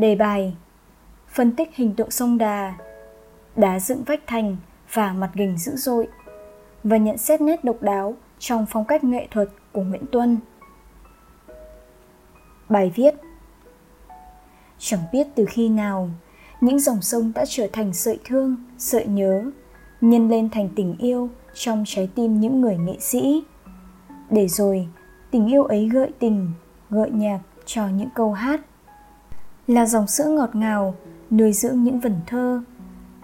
Đề bài Phân tích hình tượng sông Đà Đá dựng vách thành và mặt gình dữ dội Và nhận xét nét độc đáo trong phong cách nghệ thuật của Nguyễn Tuân Bài viết Chẳng biết từ khi nào những dòng sông đã trở thành sợi thương, sợi nhớ, nhân lên thành tình yêu trong trái tim những người nghệ sĩ. Để rồi, tình yêu ấy gợi tình, gợi nhạc cho những câu hát. Là dòng sữa ngọt ngào, nuôi dưỡng những vần thơ,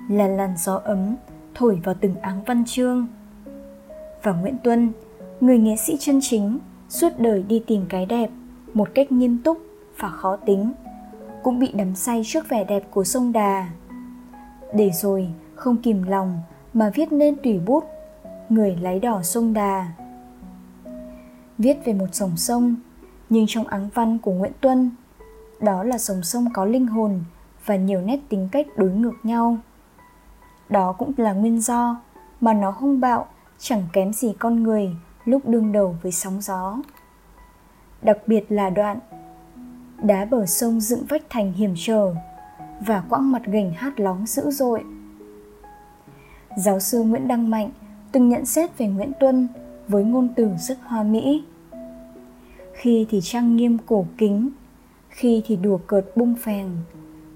là làn gió ấm thổi vào từng áng văn chương. Và Nguyễn Tuân, người nghệ sĩ chân chính, suốt đời đi tìm cái đẹp một cách nghiêm túc và khó tính cũng bị đắm say trước vẻ đẹp của sông Đà. Để rồi không kìm lòng mà viết nên tùy bút Người lái đỏ sông Đà. Viết về một dòng sông, nhưng trong áng văn của Nguyễn Tuân, đó là dòng sông có linh hồn và nhiều nét tính cách đối ngược nhau. Đó cũng là nguyên do mà nó hung bạo chẳng kém gì con người lúc đương đầu với sóng gió. Đặc biệt là đoạn đá bờ sông dựng vách thành hiểm trở và quãng mặt gành hát lóng dữ dội. Giáo sư Nguyễn Đăng Mạnh từng nhận xét về Nguyễn Tuân với ngôn từ rất hoa mỹ. Khi thì trang nghiêm cổ kính, khi thì đùa cợt bung phèn,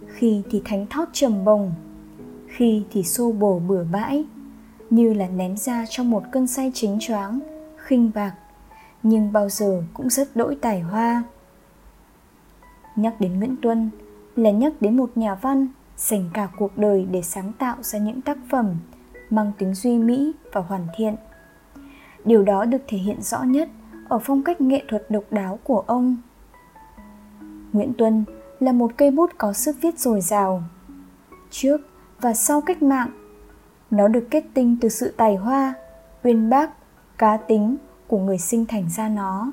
khi thì thánh thót trầm bồng, khi thì xô bổ bừa bãi, như là ném ra trong một cơn say chính choáng, khinh bạc, nhưng bao giờ cũng rất đỗi tài hoa Nhắc đến Nguyễn Tuân là nhắc đến một nhà văn dành cả cuộc đời để sáng tạo ra những tác phẩm mang tính duy mỹ và hoàn thiện. Điều đó được thể hiện rõ nhất ở phong cách nghệ thuật độc đáo của ông. Nguyễn Tuân là một cây bút có sức viết dồi dào. Trước và sau cách mạng, nó được kết tinh từ sự tài hoa, uyên bác, cá tính của người sinh thành ra nó.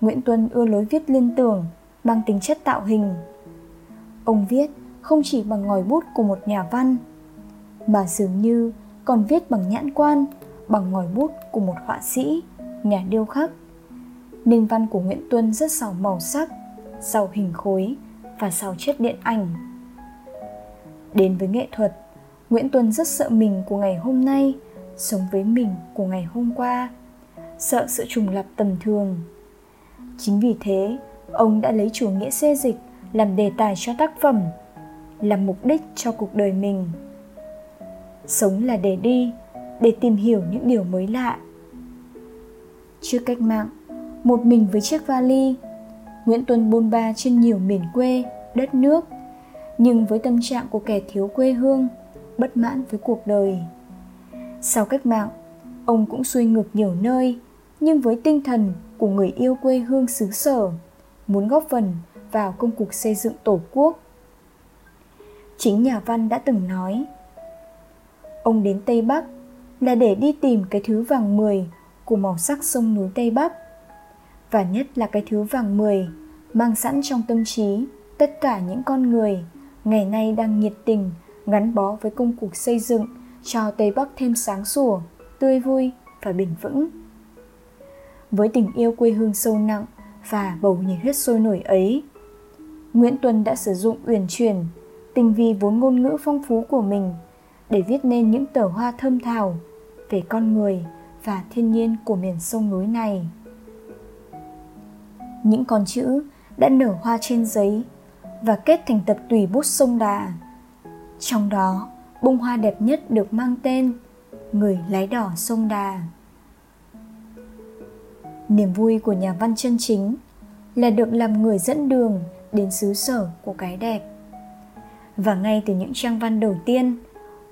Nguyễn Tuân ưa lối viết liên tưởng, mang tính chất tạo hình. Ông viết không chỉ bằng ngòi bút của một nhà văn, mà dường như còn viết bằng nhãn quan, bằng ngòi bút của một họa sĩ, nhà điêu khắc. Nên văn của Nguyễn Tuân rất giàu màu sắc, giàu hình khối và giàu chất điện ảnh. Đến với nghệ thuật, Nguyễn Tuân rất sợ mình của ngày hôm nay, sống với mình của ngày hôm qua, sợ sự trùng lập tầm thường Chính vì thế, ông đã lấy chủ nghĩa xê dịch làm đề tài cho tác phẩm, làm mục đích cho cuộc đời mình. Sống là để đi, để tìm hiểu những điều mới lạ. Trước cách mạng, một mình với chiếc vali, Nguyễn Tuân bôn ba trên nhiều miền quê, đất nước, nhưng với tâm trạng của kẻ thiếu quê hương, bất mãn với cuộc đời. Sau cách mạng, ông cũng xuôi ngược nhiều nơi, nhưng với tinh thần của người yêu quê hương xứ sở, muốn góp phần vào công cuộc xây dựng Tổ quốc. Chính nhà văn đã từng nói, ông đến Tây Bắc là để đi tìm cái thứ vàng mười của màu sắc sông núi Tây Bắc, và nhất là cái thứ vàng mười mang sẵn trong tâm trí tất cả những con người ngày nay đang nhiệt tình gắn bó với công cuộc xây dựng cho Tây Bắc thêm sáng sủa, tươi vui và bền vững. Với tình yêu quê hương sâu nặng và bầu nhiệt huyết sôi nổi ấy, Nguyễn Tuân đã sử dụng uyển chuyển, tình vi vốn ngôn ngữ phong phú của mình để viết nên những tờ hoa thơm thảo về con người và thiên nhiên của miền sông núi này. Những con chữ đã nở hoa trên giấy và kết thành tập tùy bút sông đà. Trong đó, bông hoa đẹp nhất được mang tên Người lái đỏ sông đà. Niềm vui của nhà văn chân chính là được làm người dẫn đường đến xứ sở của cái đẹp. Và ngay từ những trang văn đầu tiên,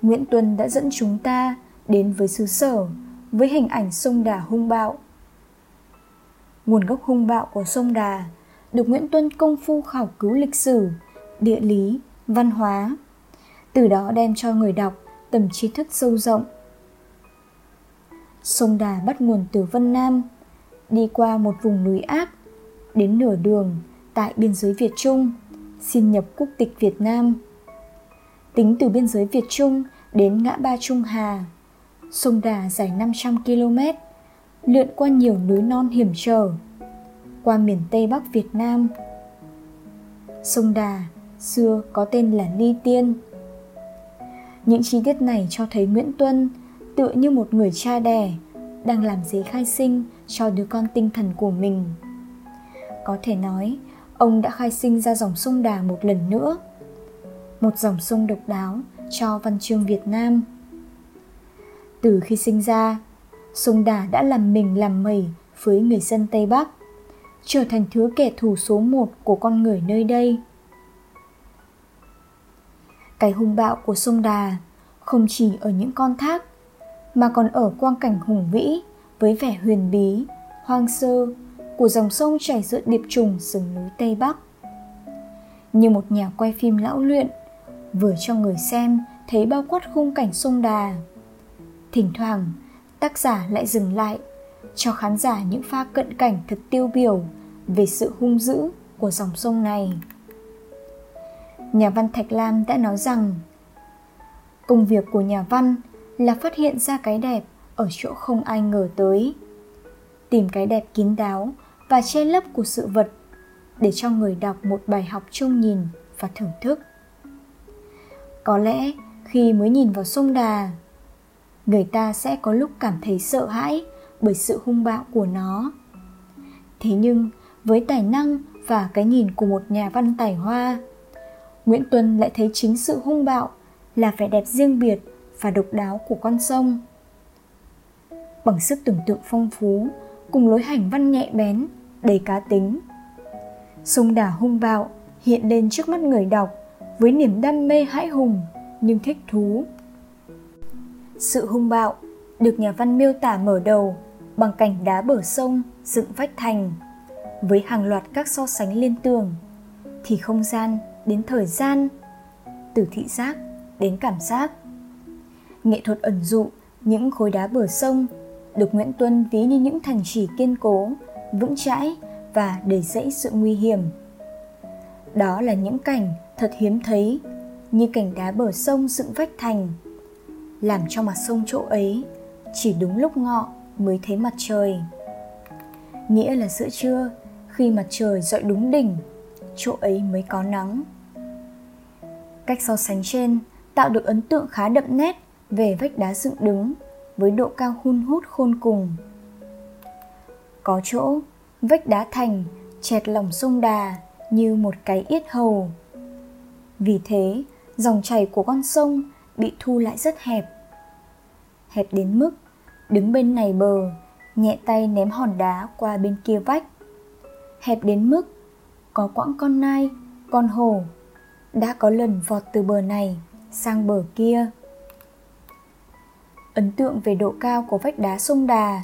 Nguyễn Tuân đã dẫn chúng ta đến với xứ sở với hình ảnh sông Đà hung bạo. Nguồn gốc hung bạo của sông Đà được Nguyễn Tuân công phu khảo cứu lịch sử, địa lý, văn hóa. Từ đó đem cho người đọc tầm trí thức sâu rộng. Sông Đà bắt nguồn từ Vân Nam, đi qua một vùng núi ác, đến nửa đường tại biên giới Việt Trung, xin nhập quốc tịch Việt Nam. Tính từ biên giới Việt Trung đến ngã ba Trung Hà, sông Đà dài 500 km, lượn qua nhiều núi non hiểm trở, qua miền Tây Bắc Việt Nam. sông Đà xưa có tên là Ni Tiên. Những chi tiết này cho thấy Nguyễn Tuân tựa như một người cha đẻ đang làm giấy khai sinh cho đứa con tinh thần của mình. Có thể nói, ông đã khai sinh ra dòng sông Đà một lần nữa. Một dòng sông độc đáo cho văn chương Việt Nam. Từ khi sinh ra, sông Đà đã làm mình làm mẩy với người dân Tây Bắc, trở thành thứ kẻ thù số một của con người nơi đây. Cái hung bạo của sông Đà không chỉ ở những con thác mà còn ở quang cảnh hùng vĩ với vẻ huyền bí, hoang sơ của dòng sông chảy giữa điệp trùng rừng núi Tây Bắc. Như một nhà quay phim lão luyện, vừa cho người xem thấy bao quát khung cảnh sông Đà. Thỉnh thoảng, tác giả lại dừng lại, cho khán giả những pha cận cảnh thật tiêu biểu về sự hung dữ của dòng sông này. Nhà văn Thạch Lam đã nói rằng, công việc của nhà văn là phát hiện ra cái đẹp ở chỗ không ai ngờ tới, tìm cái đẹp kín đáo và che lấp của sự vật để cho người đọc một bài học trông nhìn và thưởng thức có lẽ khi mới nhìn vào sông đà người ta sẽ có lúc cảm thấy sợ hãi bởi sự hung bạo của nó. Thế nhưng, với tài năng và cái nhìn của một nhà văn tài hoa, nguyễn tuân lại thấy chính sự hung bạo là vẻ đẹp riêng biệt và độc đáo của con sông. Bằng sức tưởng tượng phong phú cùng lối hành văn nhẹ bén, đầy cá tính, sông đà hung bạo hiện lên trước mắt người đọc với niềm đam mê hãi hùng nhưng thích thú sự hung bạo được nhà văn miêu tả mở đầu bằng cảnh đá bờ sông dựng vách thành. Với hàng loạt các so sánh liên tưởng thì không gian đến thời gian từ thị giác đến cảm giác. Nghệ thuật ẩn dụ những khối đá bờ sông được Nguyễn Tuân ví như những thành trì kiên cố, vững chãi và đầy dẫy sự nguy hiểm. Đó là những cảnh thật hiếm thấy, như cảnh đá bờ sông dựng vách thành, làm cho mặt sông chỗ ấy chỉ đúng lúc ngọ mới thấy mặt trời. Nghĩa là giữa trưa, khi mặt trời dọi đúng đỉnh, chỗ ấy mới có nắng. Cách so sánh trên tạo được ấn tượng khá đậm nét về vách đá dựng đứng với độ cao hun hút khôn cùng. Có chỗ, vách đá thành chẹt lòng sông Đà như một cái yết hầu. Vì thế, dòng chảy của con sông bị thu lại rất hẹp. Hẹp đến mức đứng bên này bờ, nhẹ tay ném hòn đá qua bên kia vách. Hẹp đến mức có quãng con nai, con hổ đã có lần vọt từ bờ này sang bờ kia ấn tượng về độ cao của vách đá sông Đà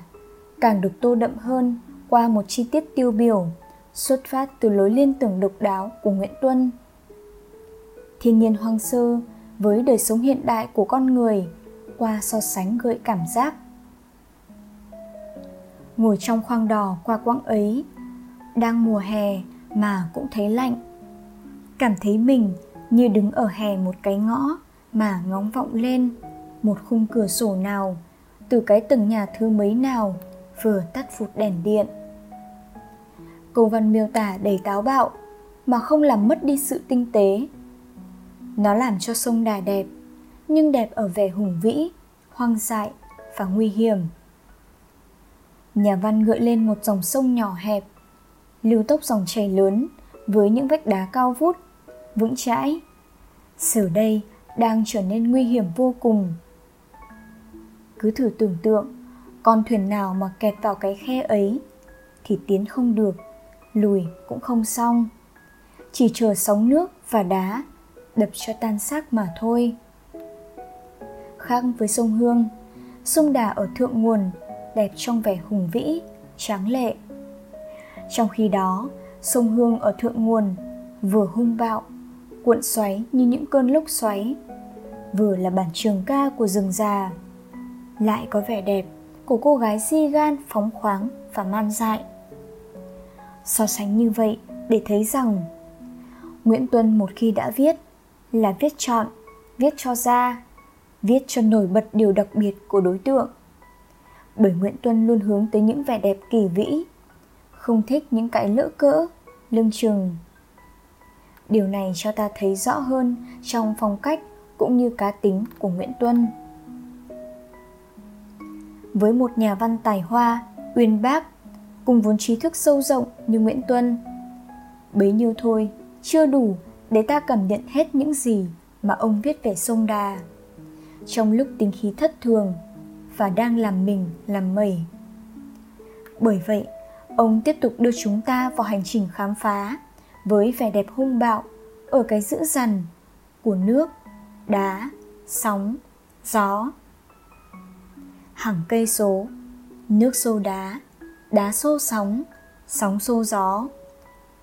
càng được tô đậm hơn qua một chi tiết tiêu biểu xuất phát từ lối liên tưởng độc đáo của Nguyễn Tuân. Thiên nhiên hoang sơ với đời sống hiện đại của con người qua so sánh gợi cảm giác. Ngồi trong khoang đò qua quãng ấy, đang mùa hè mà cũng thấy lạnh. Cảm thấy mình như đứng ở hè một cái ngõ mà ngóng vọng lên một khung cửa sổ nào từ cái tầng nhà thứ mấy nào vừa tắt phụt đèn điện câu văn miêu tả đầy táo bạo mà không làm mất đi sự tinh tế nó làm cho sông đà đẹp, nhưng đẹp ở vẻ hùng vĩ, hoang dại và nguy hiểm. Nhà văn gợi lên một dòng sông nhỏ hẹp, lưu tốc dòng chảy lớn với những vách đá cao vút, vững chãi. Giờ đây đang trở nên nguy hiểm vô cùng. Cứ thử tưởng tượng, con thuyền nào mà kẹt vào cái khe ấy thì tiến không được, lùi cũng không xong. Chỉ chờ sóng nước và đá đập cho tan xác mà thôi. Khác với sông hương, sông đà ở thượng nguồn, đẹp trong vẻ hùng vĩ, tráng lệ. Trong khi đó, sông hương ở thượng nguồn, vừa hung bạo, cuộn xoáy như những cơn lốc xoáy, vừa là bản trường ca của rừng già. Lại có vẻ đẹp của cô gái di gan, phóng khoáng và man dại. So sánh như vậy để thấy rằng, nguyễn tuân một khi đã viết là viết chọn, viết cho ra, viết cho nổi bật điều đặc biệt của đối tượng. Bởi nguyễn tuân luôn hướng tới những vẻ đẹp kỳ vĩ, không thích những cái lỡ cỡ lưng chừng điều này cho ta thấy rõ hơn trong phong cách cũng như cá tính của nguyễn tuân. Với một nhà văn tài hoa, uyên bác, cùng vốn trí thức sâu rộng như nguyễn tuân, bấy nhiêu thôi, chưa đủ để ta cảm nhận hết những gì mà ông viết về sông đà. Trong lúc tính khí thất thường và đang làm mình làm mẩy. Bởi vậy, ông tiếp tục đưa chúng ta vào hành trình khám phá với vẻ đẹp hung bạo ở cái dữ dằn của nước, đá, sóng, gió. Hàng cây số, nước xô đá đá xô sóng sóng xô gió,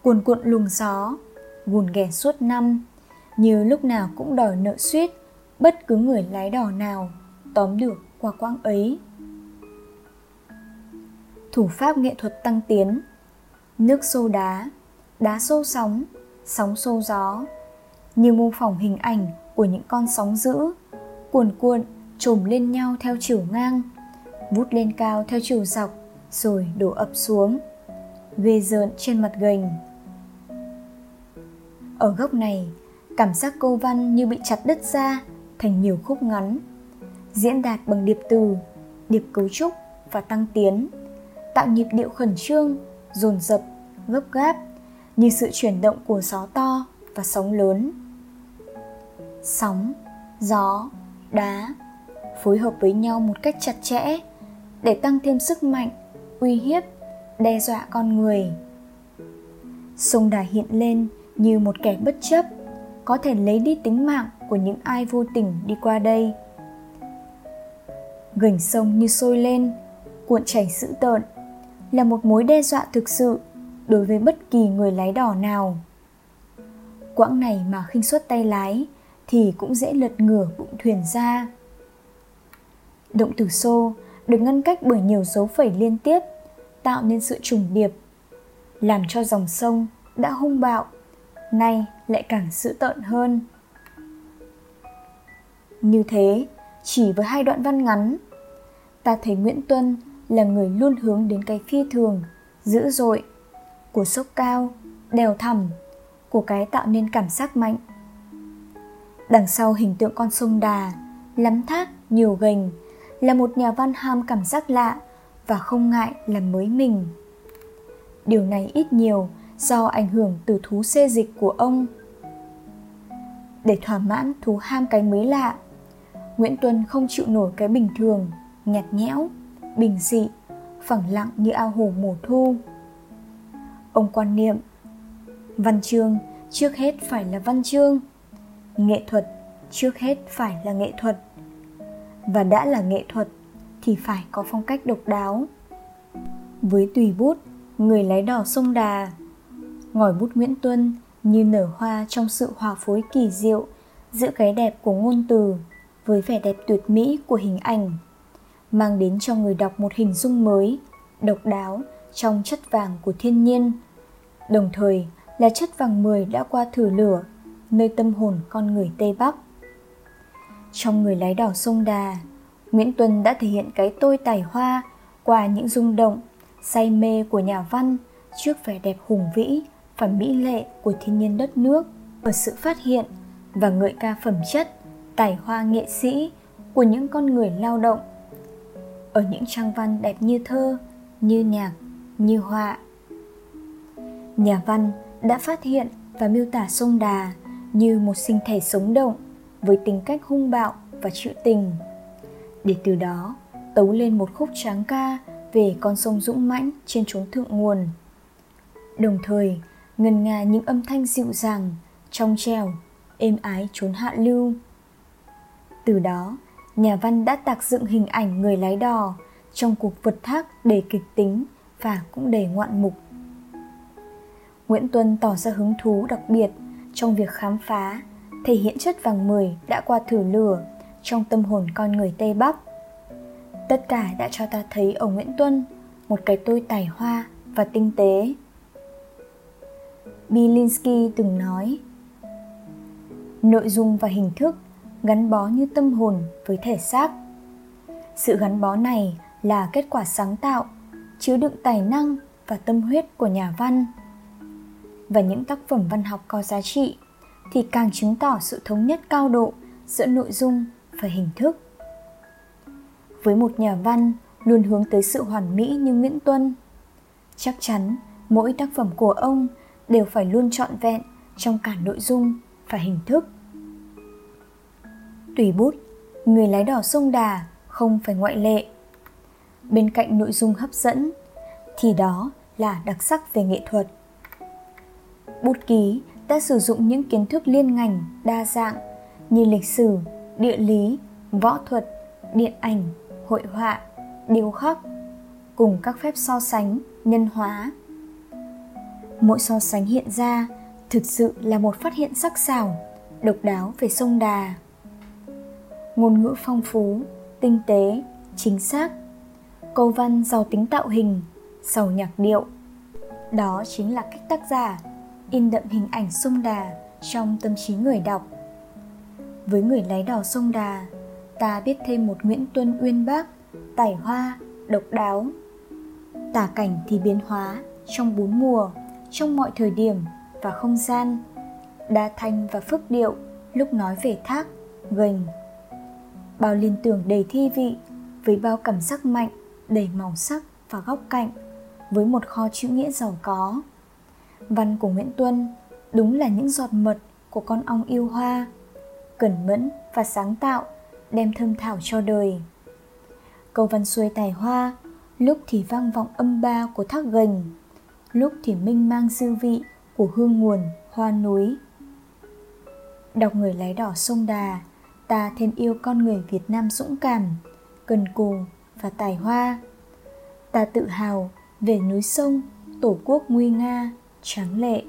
cuồn cuộn luồng gió gùn ghẻ suốt năm, như lúc nào cũng đòi nợ suýt bất cứ người lái đò nào tóm được qua quãng ấy. Thủ pháp nghệ thuật tăng tiến, nước xô đá đá xô sóng sóng xô gió, như mô phỏng hình ảnh của những con sóng dữ, cuồn cuộn trồm lên nhau theo chiều ngang, vút lên cao theo chiều dọc rồi đổ ập xuống ghê rợn trên mặt gành ở góc này, cảm giác câu văn như bị chặt đứt ra thành nhiều khúc ngắn. Diễn đạt bằng điệp từ, điệp cấu trúc và tăng tiến. Tạo nhịp điệu khẩn trương, dồn dập, gấp gáp như sự chuyển động của gió to và sóng lớn. Sóng, gió, đá phối hợp với nhau một cách chặt chẽ để tăng thêm sức mạnh, uy hiếp, đe dọa con người. Sông đà hiện lên như một kẻ bất chấp, có thể lấy đi tính mạng của những ai vô tình đi qua đây. Gành sông như sôi lên, cuộn chảy dữ tợn, là một mối đe dọa thực sự đối với bất kỳ người lái đò nào. Quãng này mà khinh suất tay lái thì cũng dễ lật ngửa bụng thuyền ra. Động từ xô được ngăn cách bởi nhiều dấu phẩy liên tiếp, tạo nên sự trùng điệp, làm cho dòng sông đã hung bạo nay lại càng dữ tợn hơn. Như thế, chỉ với hai đoạn văn ngắn, ta thấy nguyễn tuân là người luôn hướng đến cái phi thường, dữ dội, của sốc cao, đèo thẳm, của cái tạo nên cảm giác mạnh. Đằng sau hình tượng con sông đà, lắm thác, nhiều gành, là một nhà văn ham cảm giác lạ và không ngại làm mới mình. Điều này ít nhiều do ảnh hưởng từ thú xê dịch của ông. Để thỏa mãn thú ham cái mới lạ, nguyễn tuân không chịu nổi cái bình thường nhạt nhẽo bình dị, phẳng lặng như ao hồ mùa thu. Ông quan niệm, văn chương trước hết phải là văn chương, nghệ thuật trước hết phải là nghệ thuật. Và đã là nghệ thuật thì phải có phong cách độc đáo. Với tùy bút, người lái đò sông đà ngòi bút nguyễn tuân như nở hoa trong sự hòa phối kỳ diệu, giữa cái đẹp của ngôn từ với vẻ đẹp tuyệt mỹ của hình ảnh, mang đến cho người đọc một hình dung mới, độc đáo trong chất vàng của thiên nhiên. Đồng thời là chất vàng mười đã qua thử lửa, nơi tâm hồn con người tây bắc. Trong người lái đỏ sông đà, nguyễn tuân đã thể hiện cái tôi tài hoa qua những rung động, say mê của nhà văn trước vẻ đẹp hùng vĩ và mỹ lệ của thiên nhiên đất nước ở sự phát hiện và ngợi ca phẩm chất, tài hoa nghệ sĩ của những con người lao động. Ở những trang văn đẹp như thơ, như nhạc, như họa. Nhà văn đã phát hiện và miêu tả sông đà như một sinh thể sống động với tính cách hung bạo và trữ tình. Để từ đó, tấu lên một khúc tráng ca về con sông dũng mãnh trên chốn thượng nguồn. Đồng thời ngân nga những âm thanh dịu dàng trong trèo êm ái trốn hạ lưu từ đó nhà văn đã tạc dựng hình ảnh người lái đò trong cuộc vượt thác đầy kịch tính và cũng đầy ngoạn mục Nguyễn Tuân tỏ ra hứng thú đặc biệt trong việc khám phá, thể hiện chất vàng mười đã qua thử lửa trong tâm hồn con người Tây Bắc. Tất cả đã cho ta thấy ở Nguyễn Tuân một cái tôi tài hoa và tinh tế. Bilinsky từng nói. Nội dung và hình thức gắn bó như tâm hồn với thể xác. Sự gắn bó này là kết quả sáng tạo, chứa đựng tài năng và tâm huyết của nhà văn. Và những tác phẩm văn học có giá trị thì càng chứng tỏ sự thống nhất cao độ giữa nội dung và hình thức. Với một nhà văn luôn hướng tới sự hoàn mỹ như nguyễn tuân chắc chắn mỗi tác phẩm của ông đều phải luôn trọn vẹn trong cả nội dung và hình thức. Tùy bút, người lái đò sông đà không phải ngoại lệ. Bên cạnh nội dung hấp dẫn, thì đó là đặc sắc về nghệ thuật. Bút ký đã sử dụng những kiến thức liên ngành, đa dạng như lịch sử, địa lý, võ thuật, điện ảnh, hội họa, điêu khắc cùng các phép so sánh, nhân hóa mỗi so sánh hiện ra thực sự là một phát hiện sắc sảo, độc đáo về sông đà. Ngôn ngữ phong phú, tinh tế, chính xác. Câu văn giàu tính tạo hình, giàu nhạc điệu. Đó chính là cách tác giả in đậm hình ảnh sông đà trong tâm trí người đọc. Với người lái đò sông đà, ta biết thêm một nguyễn tuân uyên bác, tài hoa, độc đáo. Tả cảnh thì biến hóa trong bốn mùa trong mọi thời điểm và không gian, đa thanh và phức điệu lúc nói về thác, gành. Bao liên tưởng đầy thi vị với bao cảm giác mạnh đầy màu sắc và góc cạnh với một kho chữ nghĩa giàu có. Văn của nguyễn tuân đúng là những giọt mật của con ong yêu hoa, cẩn mẫn và sáng tạo đem thơm thảo cho đời. Câu văn xuôi tài hoa lúc thì vang vọng âm ba của thác gành lúc thì minh mang dư vị của hương nguồn, hoa núi. Đọc người lái đỏ sông đà, ta thêm yêu con người việt nam dũng cảm, cần cù và tài hoa. Ta tự hào về núi sông, tổ quốc nguy nga, tráng lệ.